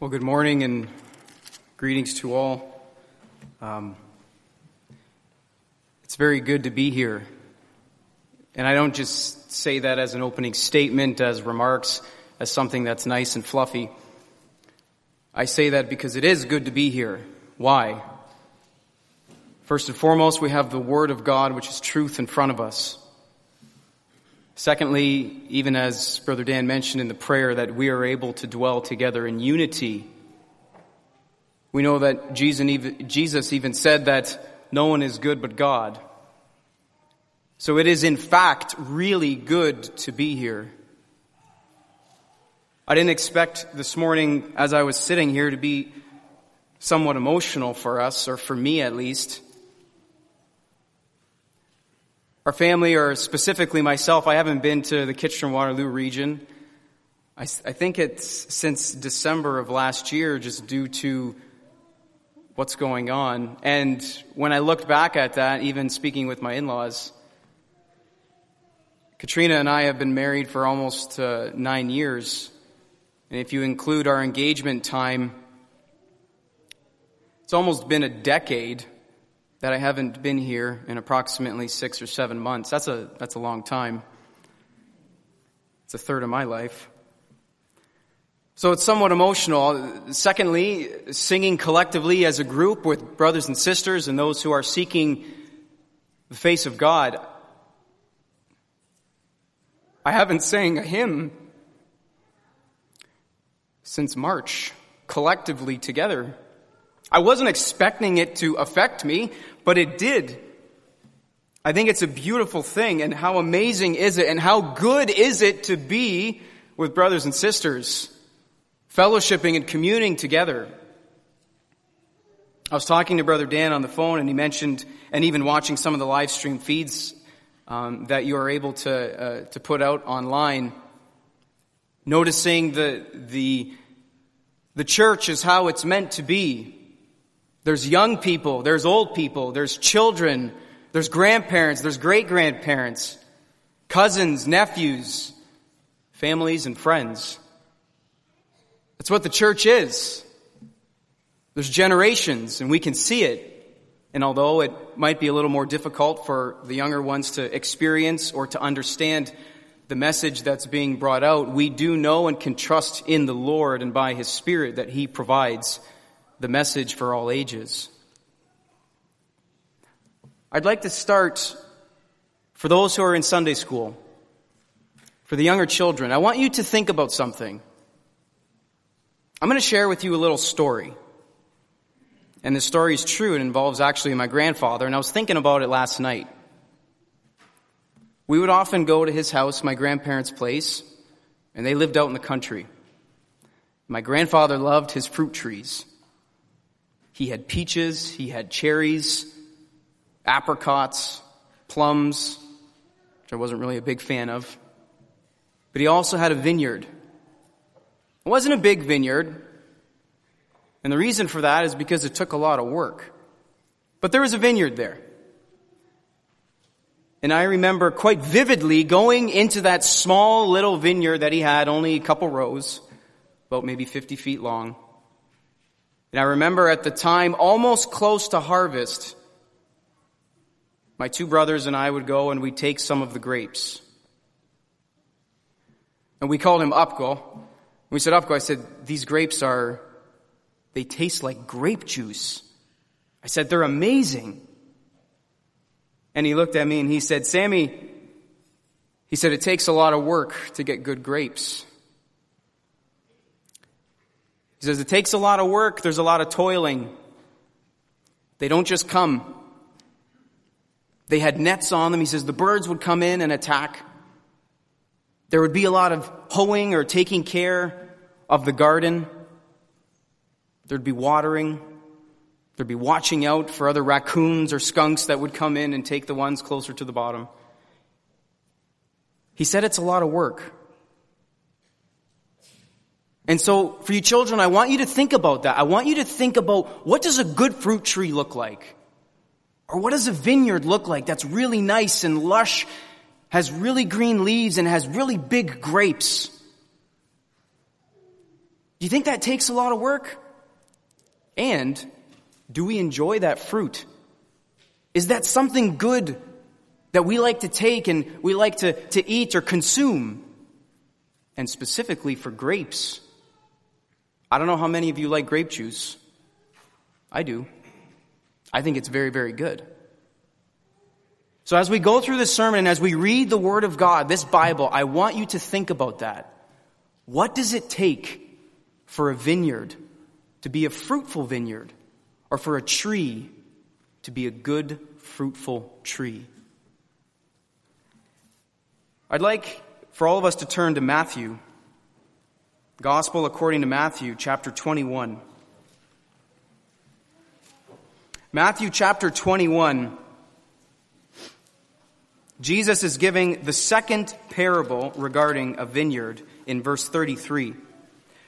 Well, good morning and greetings to all. Um, it's very good to be here. And I don't just say that as an opening statement, as remarks, as something that's nice and fluffy. I say that because it is good to be here. Why? First and foremost, we have the Word of God, which is truth in front of us. Secondly, even as Brother Dan mentioned in the prayer, that we are able to dwell together in unity. We know that Jesus even said that no one is good but God. So it is in fact really good to be here. I didn't expect this morning, as I was sitting here, to be somewhat emotional for us, or for me at least. Our family, or specifically myself, I haven't been to the Kitchener Waterloo region. I, I think it's since December of last year, just due to what's going on. And when I looked back at that, even speaking with my in-laws, Katrina and I have been married for almost uh, nine years. And if you include our engagement time, it's almost been a decade that I haven't been here in approximately six or seven months. That's a, that's a long time. It's a third of my life. So it's somewhat emotional. Secondly, singing collectively as a group with brothers and sisters and those who are seeking the face of God. I haven't sang a hymn since March, collectively together. I wasn't expecting it to affect me, but it did. I think it's a beautiful thing, and how amazing is it, and how good is it to be with brothers and sisters, fellowshipping and communing together. I was talking to Brother Dan on the phone, and he mentioned, and even watching some of the live stream feeds um, that you are able to uh, to put out online, noticing the the the church is how it's meant to be. There's young people, there's old people, there's children, there's grandparents, there's great grandparents, cousins, nephews, families, and friends. That's what the church is. There's generations, and we can see it. And although it might be a little more difficult for the younger ones to experience or to understand the message that's being brought out, we do know and can trust in the Lord and by His Spirit that He provides the message for all ages. I'd like to start for those who are in Sunday school, for the younger children. I want you to think about something. I'm going to share with you a little story. And the story is true. It involves actually my grandfather, and I was thinking about it last night. We would often go to his house, my grandparents' place, and they lived out in the country. My grandfather loved his fruit trees. He had peaches, he had cherries, apricots, plums, which I wasn't really a big fan of. But he also had a vineyard. It wasn't a big vineyard, and the reason for that is because it took a lot of work. But there was a vineyard there. And I remember quite vividly going into that small little vineyard that he had, only a couple rows, about maybe 50 feet long. And I remember at the time, almost close to harvest, my two brothers and I would go and we'd take some of the grapes. And we called him Upko. We said, Upko, I said, these grapes are, they taste like grape juice. I said, they're amazing. And he looked at me and he said, Sammy, he said, it takes a lot of work to get good grapes. He says, it takes a lot of work. There's a lot of toiling. They don't just come. They had nets on them. He says the birds would come in and attack. There would be a lot of hoeing or taking care of the garden. There'd be watering. There'd be watching out for other raccoons or skunks that would come in and take the ones closer to the bottom. He said it's a lot of work. And so for you children, I want you to think about that. I want you to think about what does a good fruit tree look like? Or what does a vineyard look like that's really nice and lush, has really green leaves and has really big grapes? Do you think that takes a lot of work? And do we enjoy that fruit? Is that something good that we like to take and we like to, to eat or consume? And specifically for grapes. I don't know how many of you like grape juice. I do. I think it's very, very good. So as we go through this sermon and as we read the Word of God, this Bible, I want you to think about that. What does it take for a vineyard to be a fruitful vineyard or for a tree to be a good, fruitful tree? I'd like for all of us to turn to Matthew, Gospel according to Matthew, chapter 21. Matthew chapter 21. Jesus is giving the second parable regarding a vineyard in verse 33.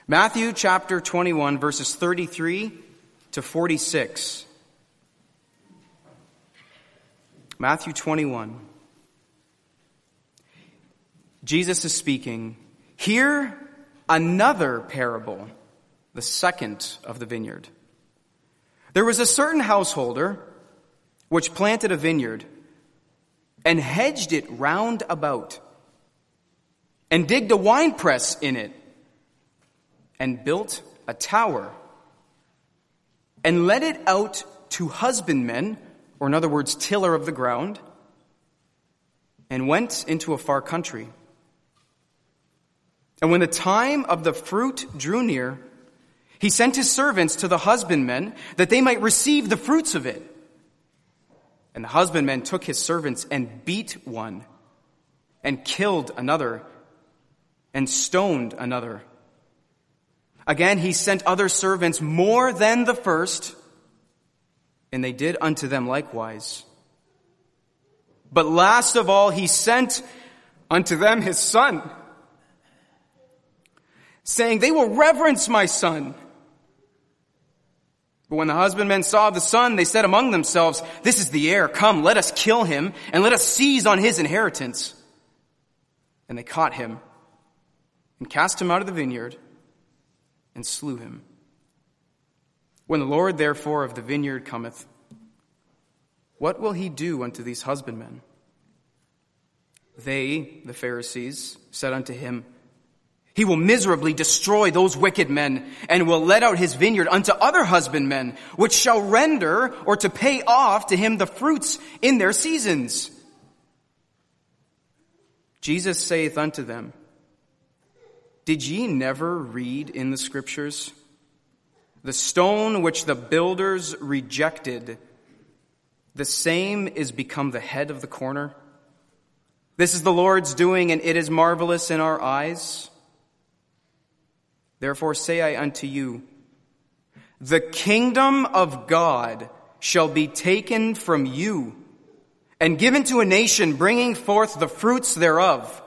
Matthew chapter 21 verses 33 to 46. Matthew 21. Jesus is speaking. Hear another parable, the second of the vineyard. There was a certain householder which planted a vineyard and hedged it round about, and digged a winepress in it, and built a tower, and let it out to husbandmen, or in other words, tiller of the ground, and went into a far country. And when the time of the fruit drew near, he sent his servants to the husbandmen that they might receive the fruits of it. And the husbandman took his servants and beat one, and killed another, and stoned another. Again, he sent other servants more than the first, and they did unto them likewise. But last of all, he sent unto them his son, saying, They will reverence my son. But when the husbandmen saw the son, they said among themselves, This is the heir. Come, let us kill him, and let us seize on his inheritance. And they caught him, and cast him out of the vineyard, and slew him. When the Lord therefore of the vineyard cometh, what will he do unto these husbandmen? They, the Pharisees, said unto him, he will miserably destroy those wicked men and will let out his vineyard unto other husbandmen, which shall render or to pay off to him the fruits in their seasons. Jesus saith unto them, Did ye never read in the scriptures? The stone which the builders rejected, the same is become the head of the corner. This is the Lord's doing, and it is marvelous in our eyes. Therefore say I unto you, the kingdom of God shall be taken from you and given to a nation bringing forth the fruits thereof.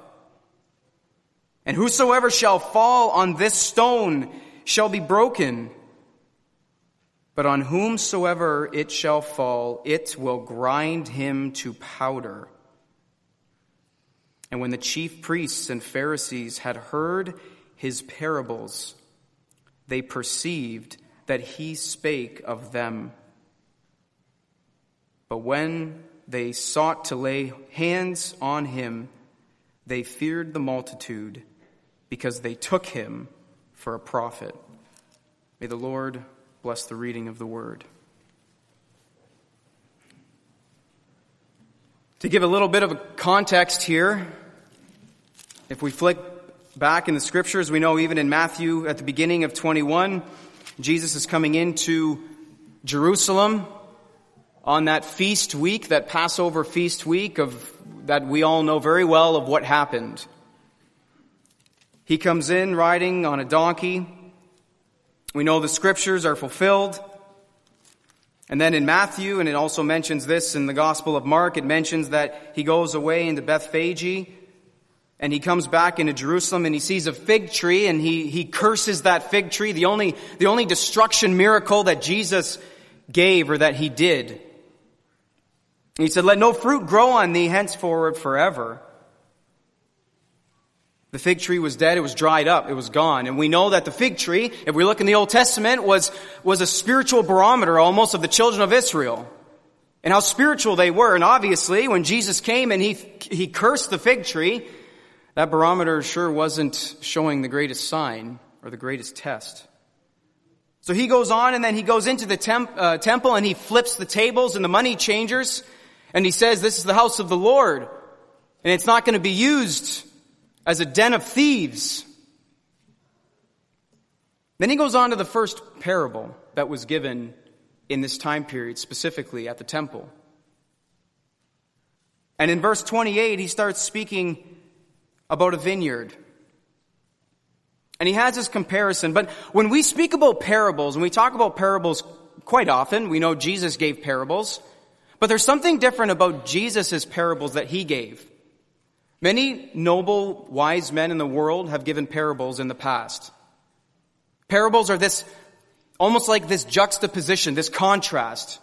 And whosoever shall fall on this stone shall be broken. But on whomsoever it shall fall, it will grind him to powder. And when the chief priests and Pharisees had heard his parables, they perceived that he spake of them. But when they sought to lay hands on him, they feared the multitude because they took him for a prophet. May the Lord bless the reading of the word. To give a little bit of a context here, if we flick back in the scriptures, we know even in Matthew at the beginning of 21, Jesus is coming into Jerusalem on that feast week, that Passover feast week of that we all know very well of what happened. He comes in riding on a donkey. We know the scriptures are fulfilled. And then in Matthew, and it also mentions this in the Gospel of Mark, it mentions that he goes away into Bethphage and he comes back into Jerusalem and he sees a fig tree and he, he curses that fig tree, the only, the only destruction miracle that Jesus gave or that he did. He said, let no fruit grow on thee henceforward forever. The fig tree was dead, it was dried up, it was gone. And we know that the fig tree, if we look in the Old Testament, was, was a spiritual barometer almost of the children of Israel. And how spiritual they were. And obviously, when Jesus came and he, he cursed the fig tree, that barometer sure wasn't showing the greatest sign or the greatest test. So he goes on and then he goes into the temp, uh, temple and he flips the tables and the money changers and he says, this is the house of the Lord and it's not going to be used as a den of thieves. Then he goes on to the first parable that was given in this time period, specifically at the temple. And in verse 28, he starts speaking about a vineyard. And he has this comparison. But when we speak about parables, and we talk about parables quite often, we know Jesus gave parables, but there's something different about Jesus' parables that he gave. Many noble, wise men in the world have given parables in the past. Parables are this, almost like this juxtaposition, this contrast,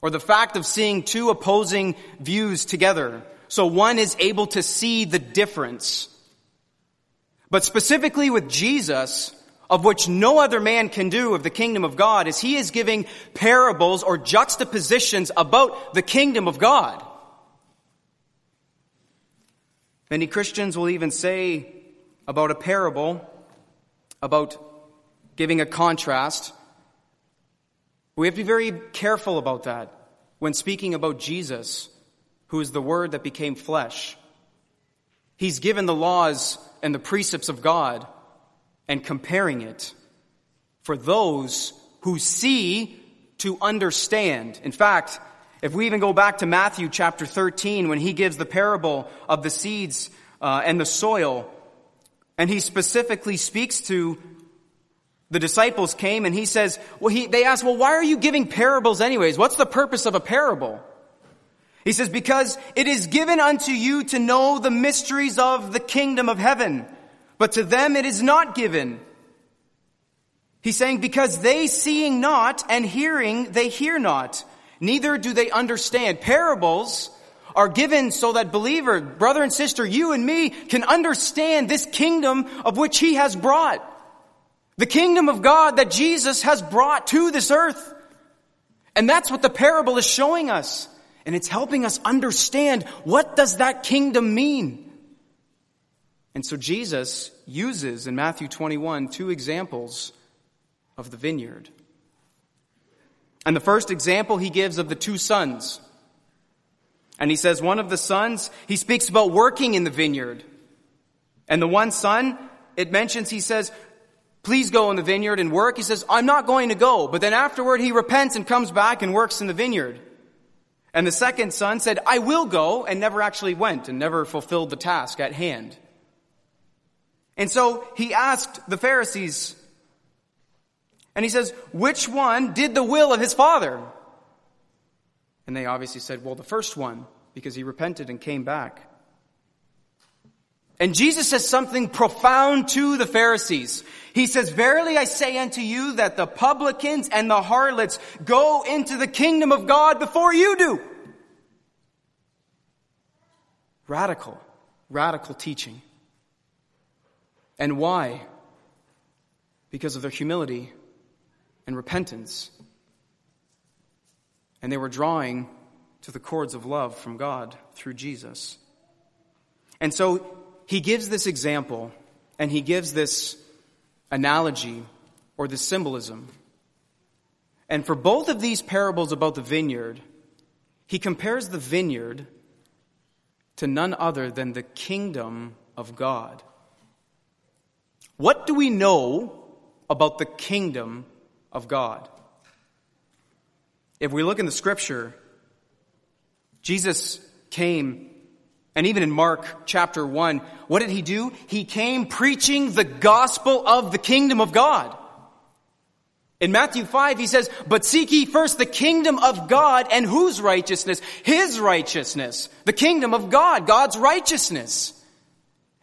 or the fact of seeing two opposing views together. So one is able to see the difference. But specifically with Jesus, of which no other man can do of the kingdom of God, is he is giving parables or juxtapositions about the kingdom of God. Many Christians will even say about a parable, about giving a contrast. We have to be very careful about that when speaking about Jesus, who is the Word that became flesh. He's given the laws and the precepts of God and comparing it for those who see to understand. In fact, if we even go back to Matthew chapter 13, when he gives the parable of the seeds uh, and the soil, and he specifically speaks to the disciples came and he says, well, he, they asked, well, why are you giving parables anyways? What's the purpose of a parable? He says, because it is given unto you to know the mysteries of the kingdom of heaven, but to them it is not given. He's saying, because they seeing not and hearing, they hear not neither do they understand. Parables are given so that believer, brother and sister, you and me can understand this kingdom of which he has brought. The kingdom of God that Jesus has brought to this earth. And that's what the parable is showing us. And it's helping us understand what does that kingdom mean? And so Jesus uses in Matthew 21 two examples of the vineyard. And the first example he gives of the two sons. And he says one of the sons, he speaks about working in the vineyard. And the one son, it mentions, he says, please go in the vineyard and work. He says, I'm not going to go. But then afterward he repents and comes back and works in the vineyard. And the second son said, I will go and never actually went and never fulfilled the task at hand. And so he asked the Pharisees, and he says, which one did the will of his father? And they obviously said, well, the first one, because he repented and came back. And Jesus says something profound to the Pharisees. He says, Verily I say unto you that the publicans and the harlots go into the kingdom of God before you do. Radical, radical teaching. And why? Because of their humility and repentance. And they were drawing to the cords of love from God through Jesus. And so he gives this example and he gives this analogy or this symbolism. And for both of these parables about the vineyard, he compares the vineyard to none other than the kingdom of God. What do we know about the kingdom of God. If we look in the scripture, Jesus came, and even in Mark chapter 1, what did he do? He came preaching the gospel of the kingdom of God. In Matthew 5, he says, But seek ye first the kingdom of God and whose righteousness? His righteousness. The kingdom of God, God's righteousness.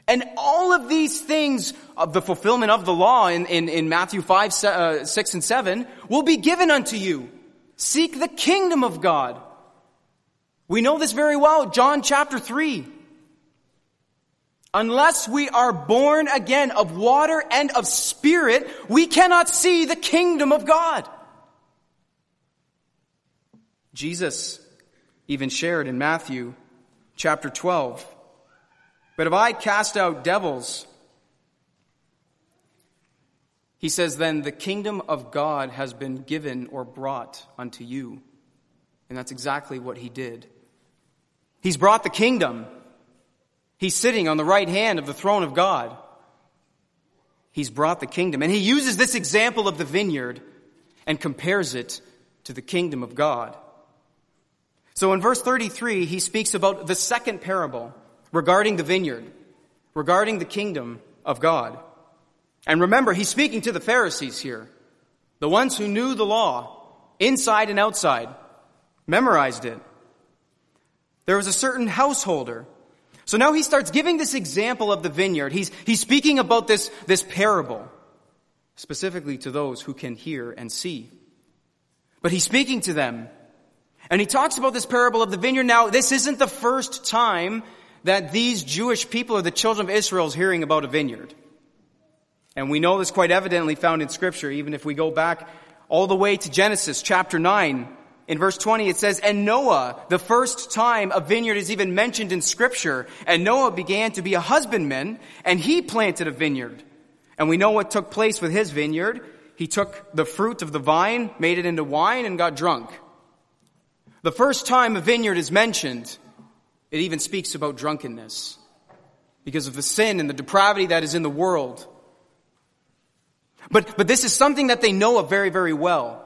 And all of these things of the fulfillment of the law in, in, in Matthew 5, uh, 6, and 7 will be given unto you. Seek the kingdom of God. We know this very well. John chapter 3. Unless we are born again of water and of spirit, we cannot see the kingdom of God. Jesus even shared in Matthew chapter 12. But if I cast out devils, he says, then the kingdom of God has been given or brought unto you. And that's exactly what he did. He's brought the kingdom. He's sitting on the right hand of the throne of God. He's brought the kingdom. And he uses this example of the vineyard and compares it to the kingdom of God. So in verse 33, he speaks about the second parable regarding the vineyard, regarding the kingdom of God. And remember, he's speaking to the Pharisees here, the ones who knew the law, inside and outside, memorized it. There was a certain householder so now he starts giving this example of the vineyard. He's, he's speaking about this, this parable, specifically to those who can hear and see. But he's speaking to them. And he talks about this parable of the vineyard. Now, this isn't the first time that these Jewish people or the children of Israel is hearing about a vineyard. And we know this quite evidently found in scripture, even if we go back all the way to Genesis chapter 9, in verse 20 it says, And Noah, the first time a vineyard is even mentioned in scripture, and Noah began to be a husbandman, and he planted a vineyard. And we know what took place with his vineyard. He took the fruit of the vine, made it into wine, and got drunk. The first time a vineyard is mentioned, it even speaks about drunkenness because of the sin and the depravity that is in the world. But, but this is something that they know of very, very well.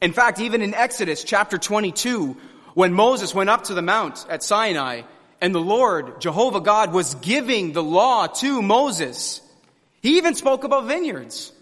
In fact, even in Exodus chapter 22, when Moses went up to the mount at Sinai, and the Lord, Jehovah God, was giving the law to Moses, he even spoke about vineyards.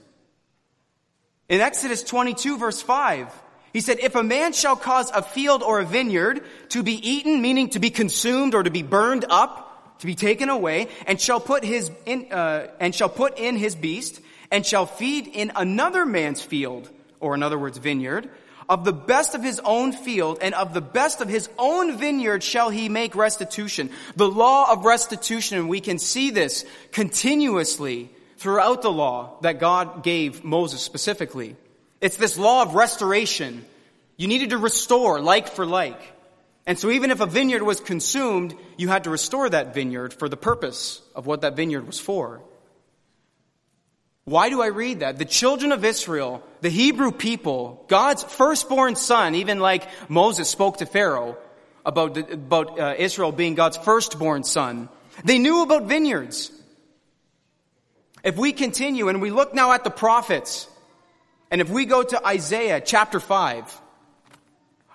In Exodus 22 verse 5, he said, If a man shall cause a field or a vineyard to be eaten, meaning to be consumed or to be burned up, to be taken away, and shall put his in, uh, and shall put in his beast, and shall feed in another man's field, or in other words, vineyard, of the best of his own field and of the best of his own vineyard shall he make restitution. The law of restitution, and we can see this continuously throughout the law that God gave Moses specifically. It's this law of restoration. You needed to restore like for like. And so even if a vineyard was consumed, you had to restore that vineyard for the purpose of what that vineyard was for. Why do I read that? The children of Israel, the Hebrew people, God's firstborn son, even like Moses spoke to Pharaoh about, about uh, Israel being God's firstborn son, they knew about vineyards. If we continue and we look now at the prophets, and if we go to Isaiah chapter 5,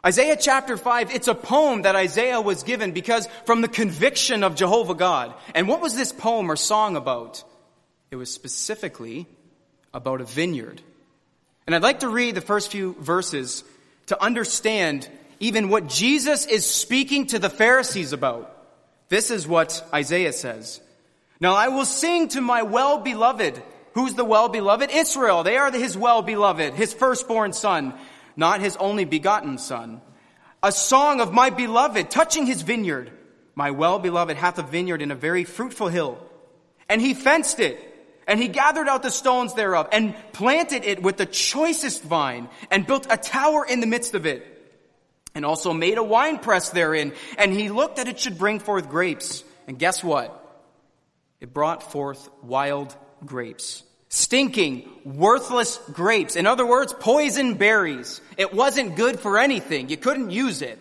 Isaiah chapter 5, it's a poem that Isaiah was given because from the conviction of Jehovah God. And what was this poem or song about? It was specifically about a vineyard. And I'd like to read the first few verses to understand even what Jesus is speaking to the Pharisees about. This is what Isaiah says. Now I will sing to my well-beloved. Who's the well-beloved? Israel. They are his well-beloved, his firstborn son, not his only begotten son. A song of my beloved touching his vineyard. My well-beloved hath a vineyard in a very fruitful hill. And he fenced it and he gathered out the stones thereof and planted it with the choicest vine and built a tower in the midst of it and also made a winepress therein. And he looked that it should bring forth grapes. And guess what? It brought forth wild grapes. Stinking, worthless grapes. In other words, poison berries. It wasn't good for anything. You couldn't use it.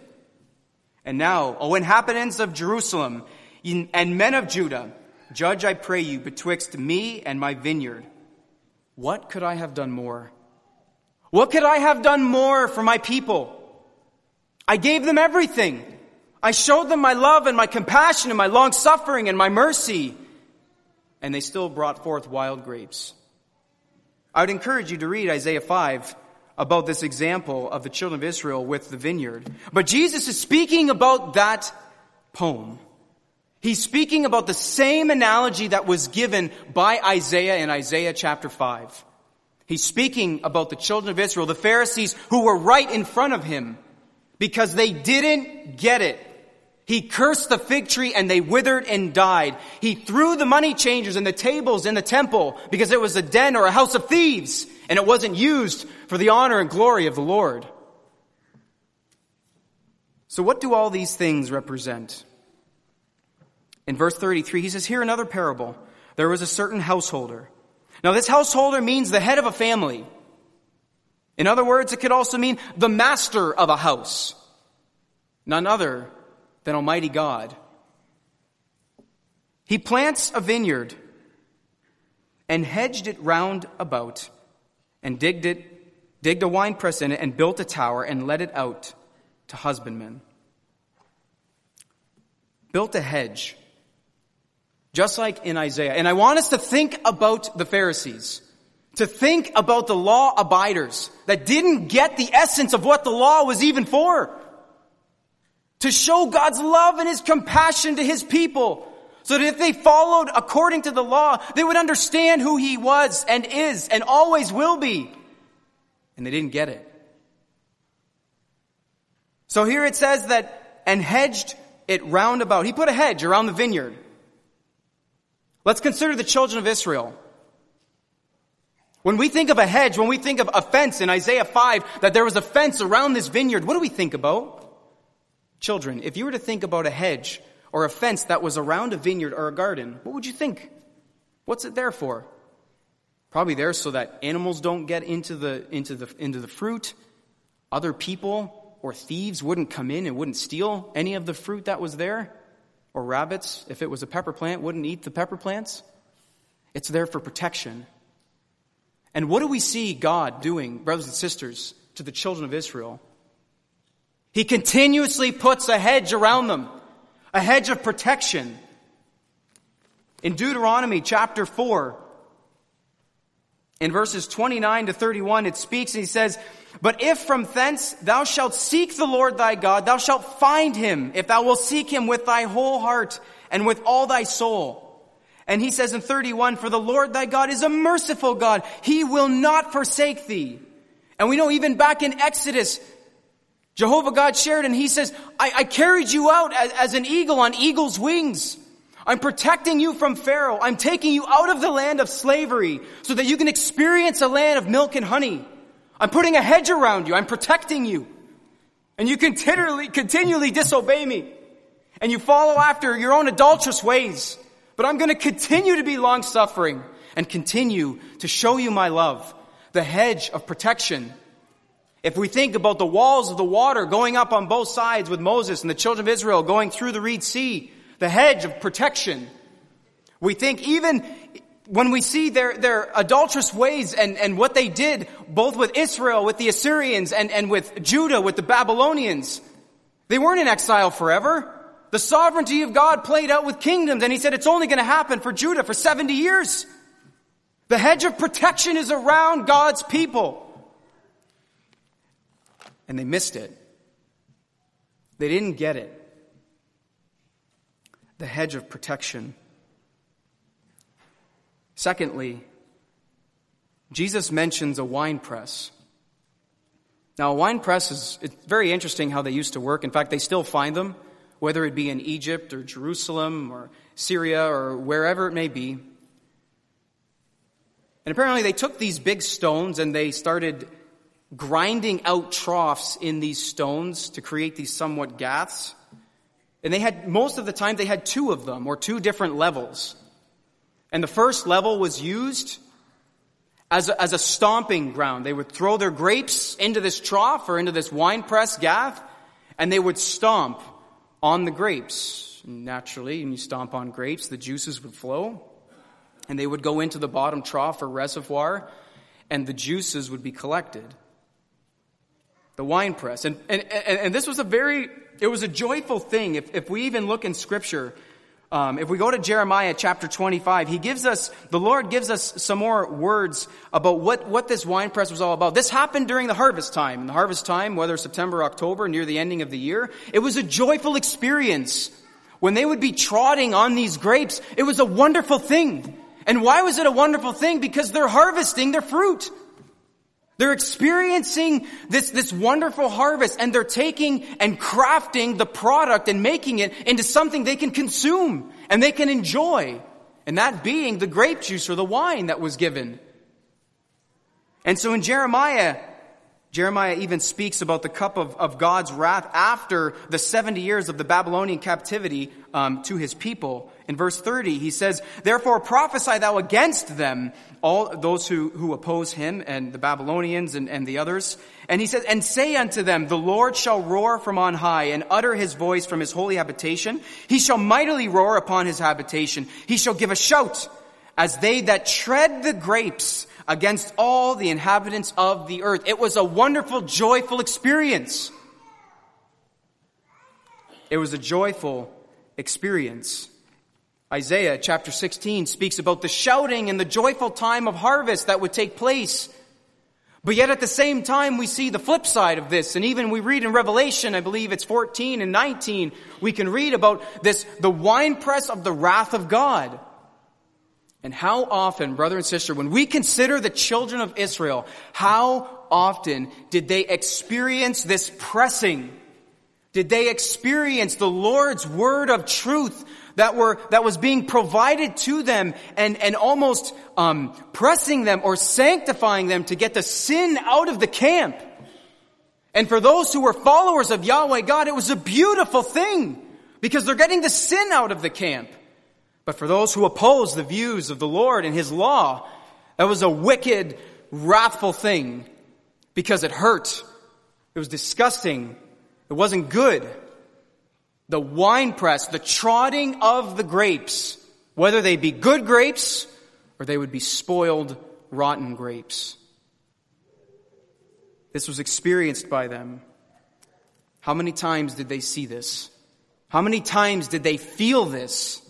And now, O inhabitants of Jerusalem and men of Judah, Judge, I pray you, betwixt me and my vineyard. What could I have done more? What could I have done more for my people? I gave them everything. I showed them my love and my compassion and my long suffering and my mercy. And they still brought forth wild grapes. I would encourage you to read Isaiah 5 about this example of the children of Israel with the vineyard. But Jesus is speaking about that poem. He's speaking about the same analogy that was given by Isaiah in Isaiah chapter 5. He's speaking about the children of Israel, the Pharisees who were right in front of him because they didn't get it. He cursed the fig tree and they withered and died. He threw the money changers and the tables in the temple because it was a den or a house of thieves and it wasn't used for the honor and glory of the Lord. So what do all these things represent? In verse 33, he says, here another parable. There was a certain householder. Now this householder means the head of a family. In other words, it could also mean the master of a house. None other than Almighty God. He plants a vineyard and hedged it round about and digged it, digged a winepress in it and built a tower and let it out to husbandmen. Built a hedge, just like in Isaiah. And I want us to think about the Pharisees, to think about the law abiders that didn't get the essence of what the law was even for to show God's love and His compassion to His people. So that if they followed according to the law, they would understand who He was and is and always will be. And they didn't get it. So here it says that, and hedged it round about. He put a hedge around the vineyard. Let's consider the children of Israel. When we think of a hedge, when we think of a fence in Isaiah 5, that there was a fence around this vineyard, what do we think about? Children, if you were to think about a hedge or a fence that was around a vineyard or a garden, what would you think? What's it there for? Probably there so that animals don't get into the, into the, into the fruit. Other people or thieves wouldn't come in and wouldn't steal any of the fruit that was there. Or rabbits, if it was a pepper plant, wouldn't eat the pepper plants. It's there for protection. And what do we see God doing, brothers and sisters, to the children of Israel? He continuously puts a hedge around them, a hedge of protection. In Deuteronomy chapter 4, in verses 29 to 31, it speaks and he says, But if from thence thou shalt seek the Lord thy God, thou shalt find him, if thou wilt seek him with thy whole heart and with all thy soul. And he says in 31, For the Lord thy God is a merciful God. He will not forsake thee. And we know even back in Exodus, Jehovah God shared and he says, I, I carried you out as, as an eagle on eagle's wings. I'm protecting you from Pharaoh. I'm taking you out of the land of slavery so that you can experience a land of milk and honey. I'm putting a hedge around you. I'm protecting you. And you continually, continually disobey me. And you follow after your own adulterous ways. But I'm going to continue to be long suffering and continue to show you my love. The hedge of protection if we think about the walls of the water going up on both sides with Moses and the children of Israel going through the Reed Sea, the hedge of protection, we think even when we see their, their adulterous ways and, and what they did both with Israel, with the Assyrians, and, and with Judah, with the Babylonians, they weren't in exile forever. The sovereignty of God played out with kingdoms, and he said it's only going to happen for Judah for 70 years. The hedge of protection is around God's people and they missed it. They didn't get it. The hedge of protection. Secondly, Jesus mentions a wine press. Now, a wine press is it's very interesting how they used to work. In fact, they still find them, whether it be in Egypt or Jerusalem or Syria or wherever it may be. And apparently, they took these big stones and they started grinding out troughs in these stones to create these somewhat gaths. And they had, most of the time, they had two of them, or two different levels. And the first level was used as a, as a stomping ground. They would throw their grapes into this trough or into this wine press gath, and they would stomp on the grapes. Naturally, when you stomp on grapes, the juices would flow, and they would go into the bottom trough or reservoir, and the juices would be collected the wine press. And, and, and, and, this was a very, it was a joyful thing. If, if we even look in scripture, um, if we go to Jeremiah chapter 25, he gives us, the Lord gives us some more words about what, what this wine press was all about. This happened during the harvest time. In the harvest time, whether September, October, near the ending of the year, it was a joyful experience. When they would be trotting on these grapes, it was a wonderful thing. And why was it a wonderful thing? Because they're harvesting their fruit. They're experiencing this, this wonderful harvest and they're taking and crafting the product and making it into something they can consume and they can enjoy. And that being the grape juice or the wine that was given. And so in Jeremiah, Jeremiah even speaks about the cup of, of God's wrath after the 70 years of the Babylonian captivity um, to his people. In verse 30, he says, Therefore prophesy thou against them, all those who, who oppose him and the Babylonians and, and the others. And he says, And say unto them, The Lord shall roar from on high and utter his voice from his holy habitation. He shall mightily roar upon his habitation. He shall give a shout as they that tread the grapes against all the inhabitants of the earth. It was a wonderful, joyful experience. It was a joyful experience. Isaiah chapter 16 speaks about the shouting and the joyful time of harvest that would take place. But yet at the same time, we see the flip side of this. And even we read in Revelation, I believe it's 14 and 19, we can read about this, the winepress of the wrath of God. And how often, brother and sister, when we consider the children of Israel, how often did they experience this pressing? Did they experience the Lord's word of truth that were, that was being provided to them and, and almost, um, pressing them or sanctifying them to get the sin out of the camp? And for those who were followers of Yahweh God, it was a beautiful thing because they're getting the sin out of the camp. But for those who oppose the views of the Lord and His law, that was a wicked, wrathful thing because it hurt. It was disgusting. It wasn't good. The winepress, the trotting of the grapes, whether they be good grapes or they would be spoiled, rotten grapes. This was experienced by them. How many times did they see this? How many times did they feel this?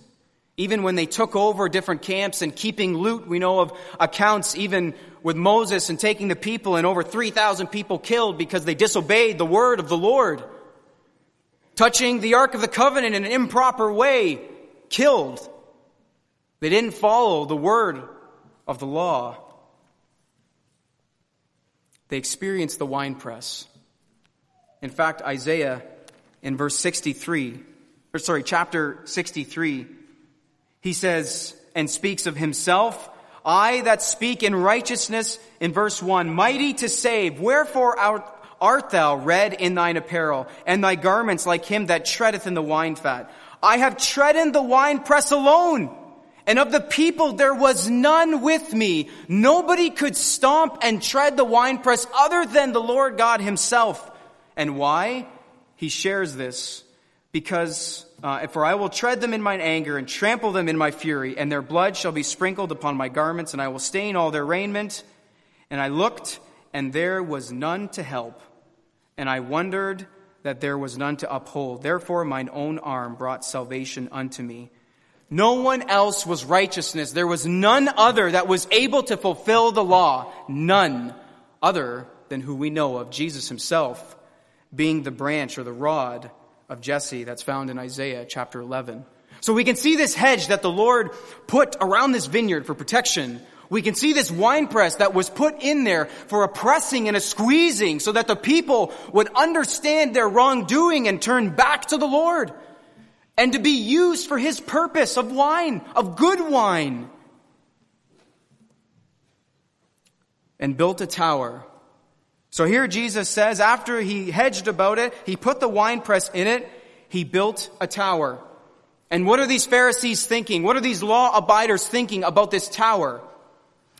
Even when they took over different camps and keeping loot, we know of accounts even with Moses and taking the people and over 3,000 people killed because they disobeyed the word of the Lord. Touching the Ark of the Covenant in an improper way, killed. They didn't follow the word of the law. They experienced the winepress. In fact, Isaiah in verse 63, or sorry, chapter 63, he says and speaks of himself, I that speak in righteousness in verse 1, mighty to save, wherefore art thou red in thine apparel, and thy garments like him that treadeth in the wine fat? I have trodden the winepress alone, and of the people there was none with me. Nobody could stomp and tread the winepress other than the Lord God himself. And why? He shares this because uh, for I will tread them in mine anger and trample them in my fury, and their blood shall be sprinkled upon my garments, and I will stain all their raiment. And I looked, and there was none to help, and I wondered that there was none to uphold. Therefore, mine own arm brought salvation unto me. No one else was righteousness. There was none other that was able to fulfill the law. None other than who we know of, Jesus himself, being the branch or the rod of Jesse that's found in Isaiah chapter 11. So we can see this hedge that the Lord put around this vineyard for protection. We can see this winepress that was put in there for a pressing and a squeezing so that the people would understand their wrongdoing and turn back to the Lord and to be used for his purpose of wine, of good wine. And built a tower so here Jesus says, after he hedged about it, he put the winepress in it, he built a tower. And what are these Pharisees thinking? What are these law abiders thinking about this tower?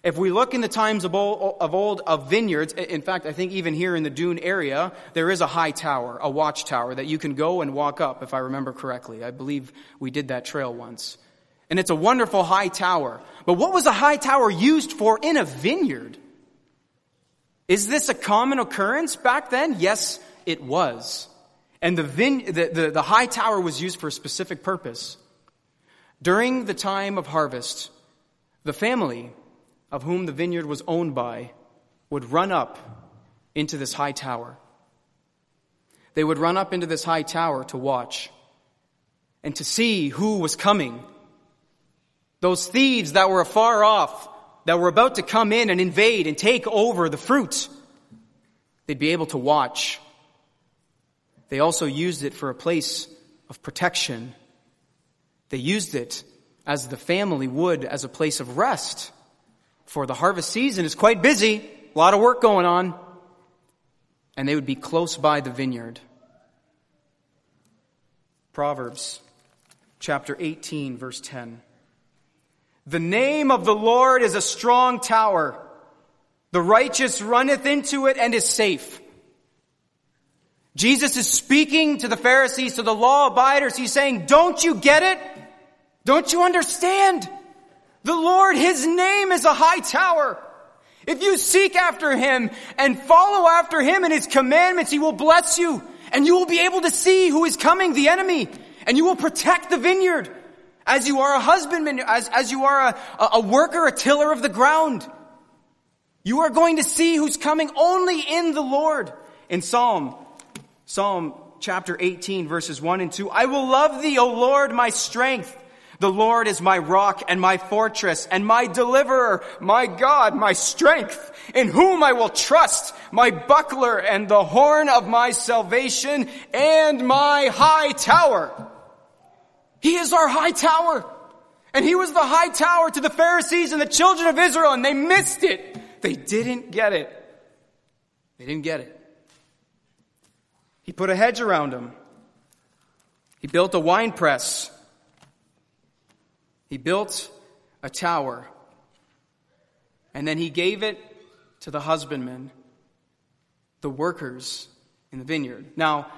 If we look in the times of old, of vineyards, in fact, I think even here in the Doon area, there is a high tower, a watchtower that you can go and walk up, if I remember correctly. I believe we did that trail once. And it's a wonderful high tower. But what was a high tower used for in a vineyard? Is this a common occurrence back then? Yes, it was. And the, the, the, the high tower was used for a specific purpose. During the time of harvest, the family of whom the vineyard was owned by would run up into this high tower. They would run up into this high tower to watch and to see who was coming. Those thieves that were afar off that were about to come in and invade and take over the fruit They'd be able to watch. They also used it for a place of protection. They used it as the family would as a place of rest. For the harvest season is quite busy, a lot of work going on, and they would be close by the vineyard. Proverbs chapter 18, verse 10. The name of the Lord is a strong tower. The righteous runneth into it and is safe. Jesus is speaking to the Pharisees, to the law abiders. He's saying, don't you get it? Don't you understand? The Lord, His name is a high tower. If you seek after Him and follow after Him and His commandments, He will bless you and you will be able to see who is coming, the enemy, and you will protect the vineyard as you are a husbandman, as, as you are a, a worker, a tiller of the ground. You are going to see who's coming only in the Lord. In Psalm, Psalm chapter 18 verses 1 and 2, I will love thee, O Lord, my strength. The Lord is my rock and my fortress and my deliverer, my God, my strength, in whom I will trust, my buckler and the horn of my salvation and my high tower. He is our high tower. And he was the high tower to the Pharisees and the children of Israel and they missed it. They didn't get it. They didn't get it. He put a hedge around them. He built a wine press he built a tower, and then he gave it to the husbandmen, the workers in the vineyard. Now,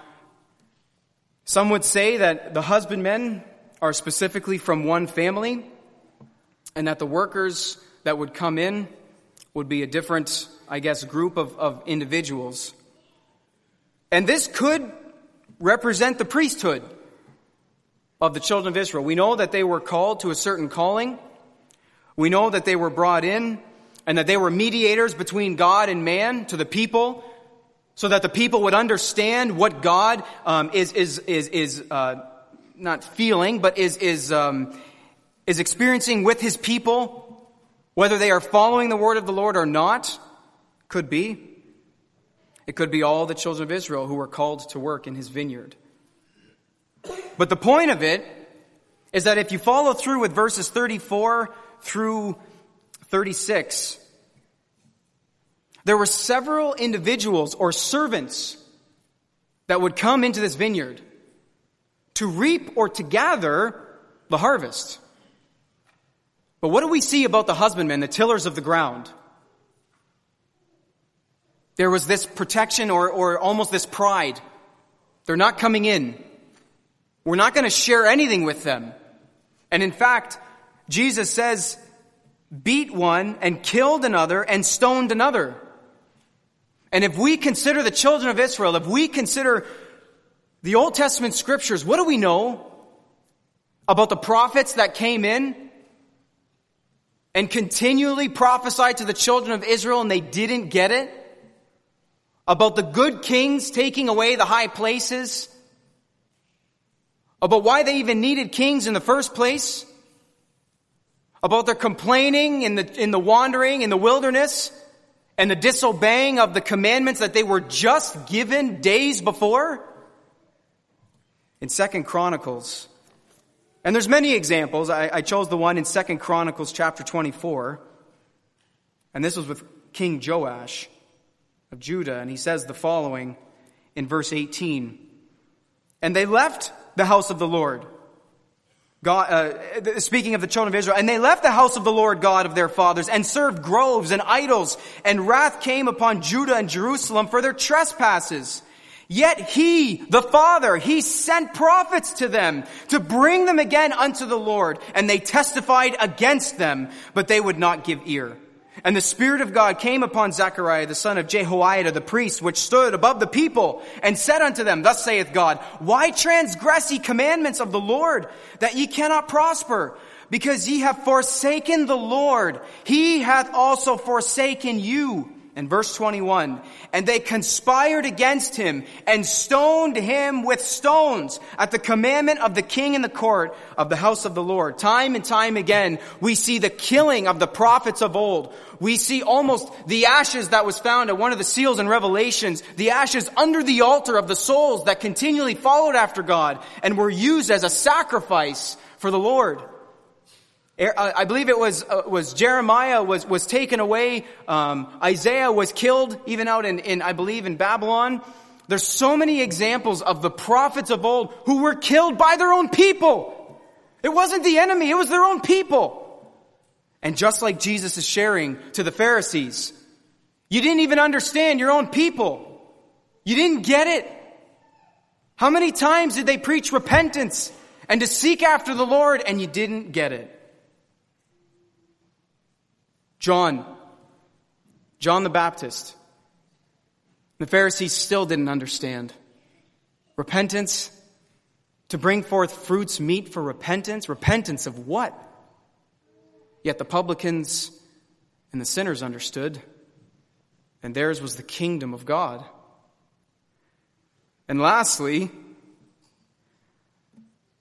some would say that the husbandmen are specifically from one family, and that the workers that would come in would be a different, I guess, group of, of individuals. And this could represent the priesthood of the children of Israel. We know that they were called to a certain calling. We know that they were brought in and that they were mediators between God and man to the people so that the people would understand what God um, is, is, is, is uh, not feeling, but is, is, um, is experiencing with his people, whether they are following the word of the Lord or not. Could be. It could be all the children of Israel who were called to work in his vineyard. But the point of it is that if you follow through with verses 34 through 36, there were several individuals or servants that would come into this vineyard to reap or to gather the harvest. But what do we see about the husbandmen, the tillers of the ground? There was this protection or, or almost this pride. They're not coming in. We're not going to share anything with them. And in fact, Jesus says, beat one and killed another and stoned another. And if we consider the children of Israel, if we consider the Old Testament scriptures, what do we know about the prophets that came in and continually prophesied to the children of Israel and they didn't get it? About the good kings taking away the high places about why they even needed kings in the first place, about their complaining in the, in the wandering in the wilderness, and the disobeying of the commandments that they were just given days before. In Second Chronicles, and there's many examples. I, I chose the one in Second Chronicles chapter 24, and this was with King Joash of Judah, and he says the following in verse 18. And they left the house of the Lord. God, uh, speaking of the children of Israel, and they left the house of the Lord God of their fathers and served groves and idols, and wrath came upon Judah and Jerusalem for their trespasses. Yet he, the Father, he sent prophets to them to bring them again unto the Lord, and they testified against them, but they would not give ear. And the Spirit of God came upon Zechariah, the son of Jehoiada, the priest, which stood above the people, and said unto them, Thus saith God, Why transgress ye commandments of the Lord, that ye cannot prosper? Because ye have forsaken the Lord, he hath also forsaken you. And verse 21, and they conspired against him and stoned him with stones at the commandment of the king in the court of the house of the Lord. Time and time again, we see the killing of the prophets of old. We see almost the ashes that was found at one of the seals in Revelations, the ashes under the altar of the souls that continually followed after God and were used as a sacrifice for the Lord. Uh, I believe it was, uh, was Jeremiah was, was taken away. Um, Isaiah was killed even out in, in, I believe, in Babylon. There's so many examples of the prophets of old who were killed by their own people. It wasn't the enemy, it was their own people. And just like Jesus is sharing to the Pharisees, you didn't even understand your own people. You didn't get it. How many times did they preach repentance and to seek after the Lord and you didn't get it? John, John the Baptist. The Pharisees still didn't understand. Repentance, to bring forth fruits meet for repentance. Repentance of what? Yet the publicans and the sinners understood, and theirs was the kingdom of God. And lastly,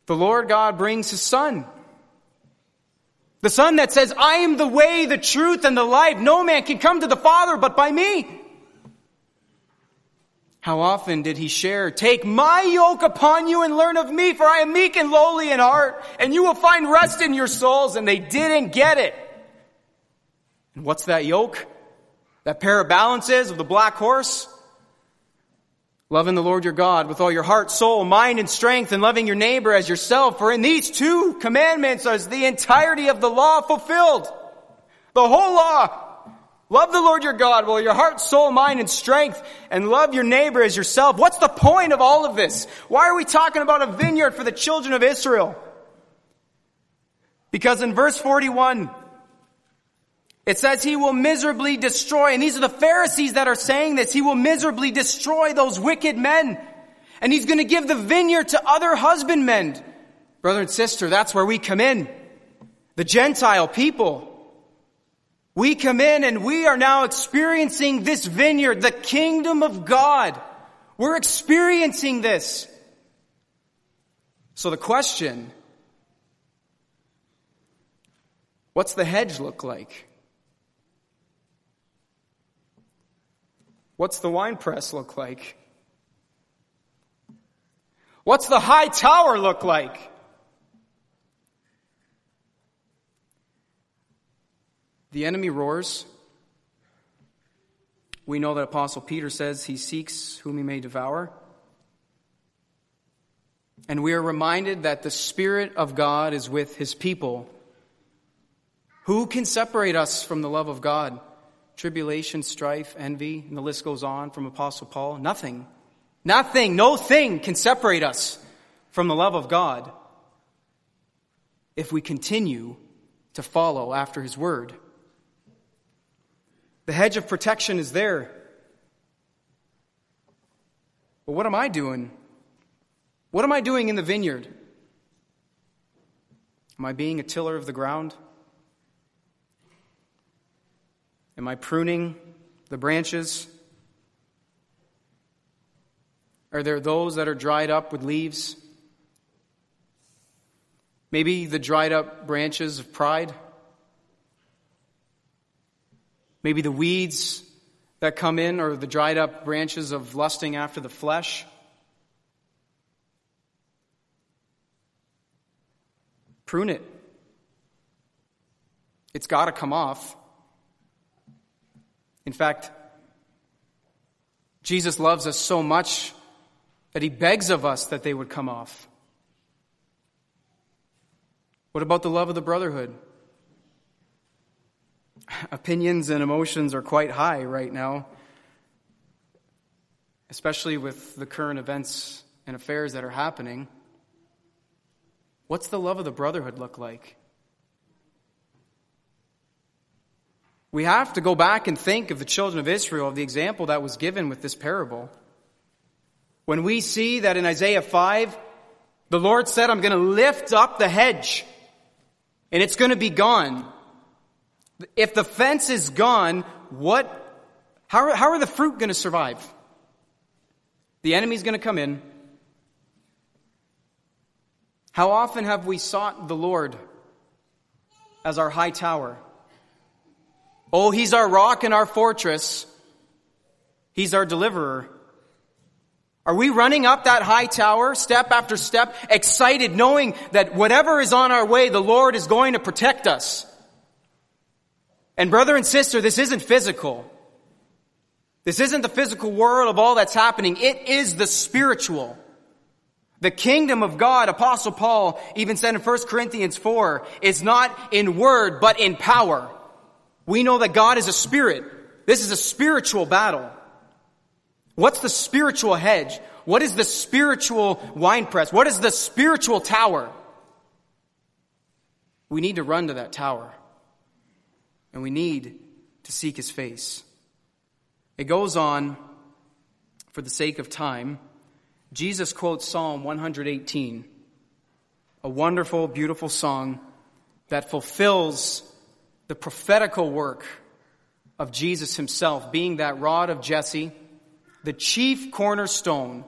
the Lord God brings his son the Son that says, I am the way, the truth, and the life. No man can come to the Father but by me. How often did he share, take my yoke upon you and learn of me, for I am meek and lowly in heart, and you will find rest in your souls, and they didn't get it. And what's that yoke? That pair of balances of the black horse? Loving the Lord your God with all your heart, soul, mind, and strength, and loving your neighbor as yourself. For in these two commandments is the entirety of the law fulfilled. The whole law. Love the Lord your God with all your heart, soul, mind, and strength, and love your neighbor as yourself. What's the point of all of this? Why are we talking about a vineyard for the children of Israel? Because in verse 41, it says he will miserably destroy, and these are the Pharisees that are saying this, he will miserably destroy those wicked men. And he's going to give the vineyard to other husbandmen. Brother and sister, that's where we come in. The Gentile people. We come in and we are now experiencing this vineyard, the kingdom of God. We're experiencing this. So the question, what's the hedge look like? What's the wine press look like? What's the high tower look like? The enemy roars. We know that Apostle Peter says he seeks whom he may devour. And we are reminded that the Spirit of God is with his people. Who can separate us from the love of God? Tribulation, strife, envy, and the list goes on from Apostle Paul. Nothing, nothing, no thing can separate us from the love of God if we continue to follow after His Word. The hedge of protection is there. But what am I doing? What am I doing in the vineyard? Am I being a tiller of the ground? Am I pruning the branches? Are there those that are dried up with leaves? Maybe the dried up branches of pride? Maybe the weeds that come in or the dried up branches of lusting after the flesh? Prune it. It's got to come off. In fact, Jesus loves us so much that he begs of us that they would come off. What about the love of the brotherhood? Opinions and emotions are quite high right now, especially with the current events and affairs that are happening. What's the love of the brotherhood look like? We have to go back and think of the children of Israel, of the example that was given with this parable. When we see that in Isaiah 5, the Lord said, I'm going to lift up the hedge and it's going to be gone. If the fence is gone, what How how are the fruit going to survive? The enemy's going to come in. How often have we sought the Lord as our high tower? Oh, He's our rock and our fortress. He's our deliverer. Are we running up that high tower step after step, excited knowing that whatever is on our way, the Lord is going to protect us? And brother and sister, this isn't physical. This isn't the physical world of all that's happening. It is the spiritual. The kingdom of God, Apostle Paul even said in 1 Corinthians 4, is not in word, but in power. We know that God is a spirit. This is a spiritual battle. What's the spiritual hedge? What is the spiritual winepress? What is the spiritual tower? We need to run to that tower. And we need to seek his face. It goes on, for the sake of time, Jesus quotes Psalm 118, a wonderful, beautiful song that fulfills the prophetical work of Jesus himself, being that rod of Jesse, the chief cornerstone.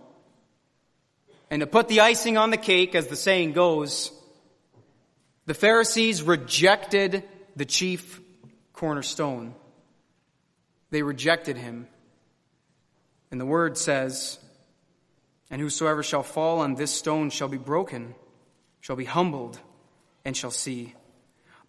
And to put the icing on the cake, as the saying goes, the Pharisees rejected the chief cornerstone. They rejected him. And the word says, and whosoever shall fall on this stone shall be broken, shall be humbled, and shall see.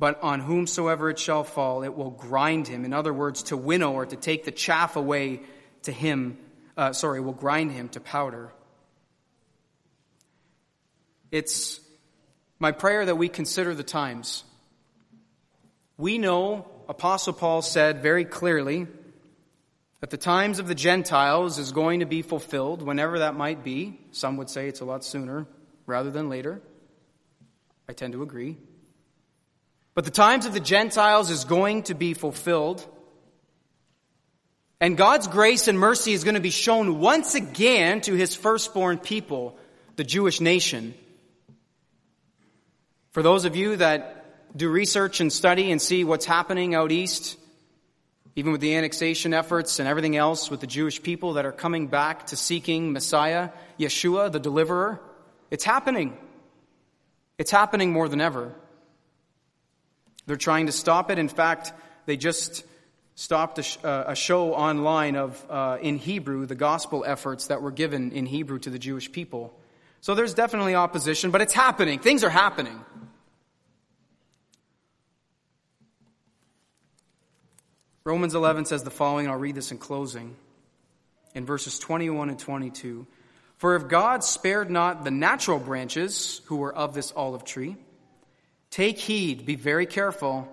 But on whomsoever it shall fall, it will grind him. In other words, to winnow or to take the chaff away to him, uh, sorry, will grind him to powder. It's my prayer that we consider the times. We know, Apostle Paul said very clearly, that the times of the Gentiles is going to be fulfilled whenever that might be. Some would say it's a lot sooner rather than later. I tend to agree. But the times of the Gentiles is going to be fulfilled. And God's grace and mercy is going to be shown once again to his firstborn people, the Jewish nation. For those of you that do research and study and see what's happening out east, even with the annexation efforts and everything else with the Jewish people that are coming back to seeking Messiah, Yeshua, the deliverer. It's happening. It's happening more than ever. They're trying to stop it. In fact, they just stopped a, sh- uh, a show online of, uh, in Hebrew, the gospel efforts that were given in Hebrew to the Jewish people. So there's definitely opposition, but it's happening. Things are happening. Romans 11 says the following, I'll read this in closing, in verses 21 and 22. For if God spared not the natural branches who were of this olive tree, take heed, be very careful,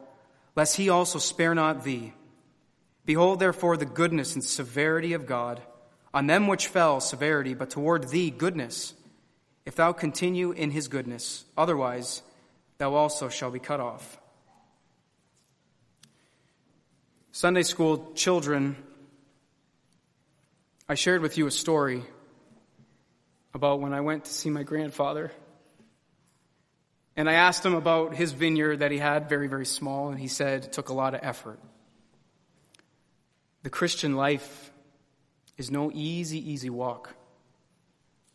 lest he also spare not thee. Behold, therefore, the goodness and severity of God. On them which fell, severity, but toward thee, goodness, if thou continue in his goodness. Otherwise, thou also shalt be cut off. Sunday school children, I shared with you a story about when I went to see my grandfather. And I asked him about his vineyard that he had, very, very small, and he said it took a lot of effort. The Christian life is no easy, easy walk.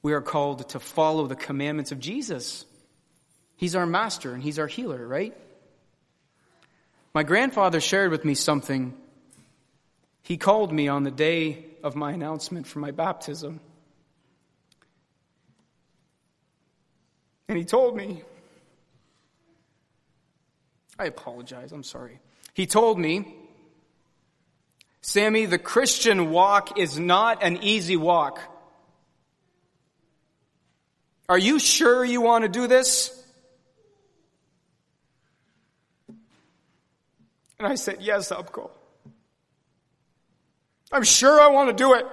We are called to follow the commandments of Jesus. He's our master and he's our healer, right? My grandfather shared with me something. He called me on the day of my announcement for my baptism. And he told me, I apologize, I'm sorry. He told me, Sammy, the Christian walk is not an easy walk. Are you sure you want to do this? And I said, Yes, Upco. I'm sure I want to do it.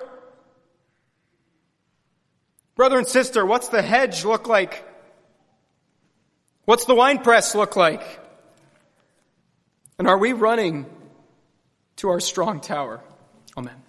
Brother and sister, what's the hedge look like? What's the wine press look like? And are we running to our strong tower? Amen.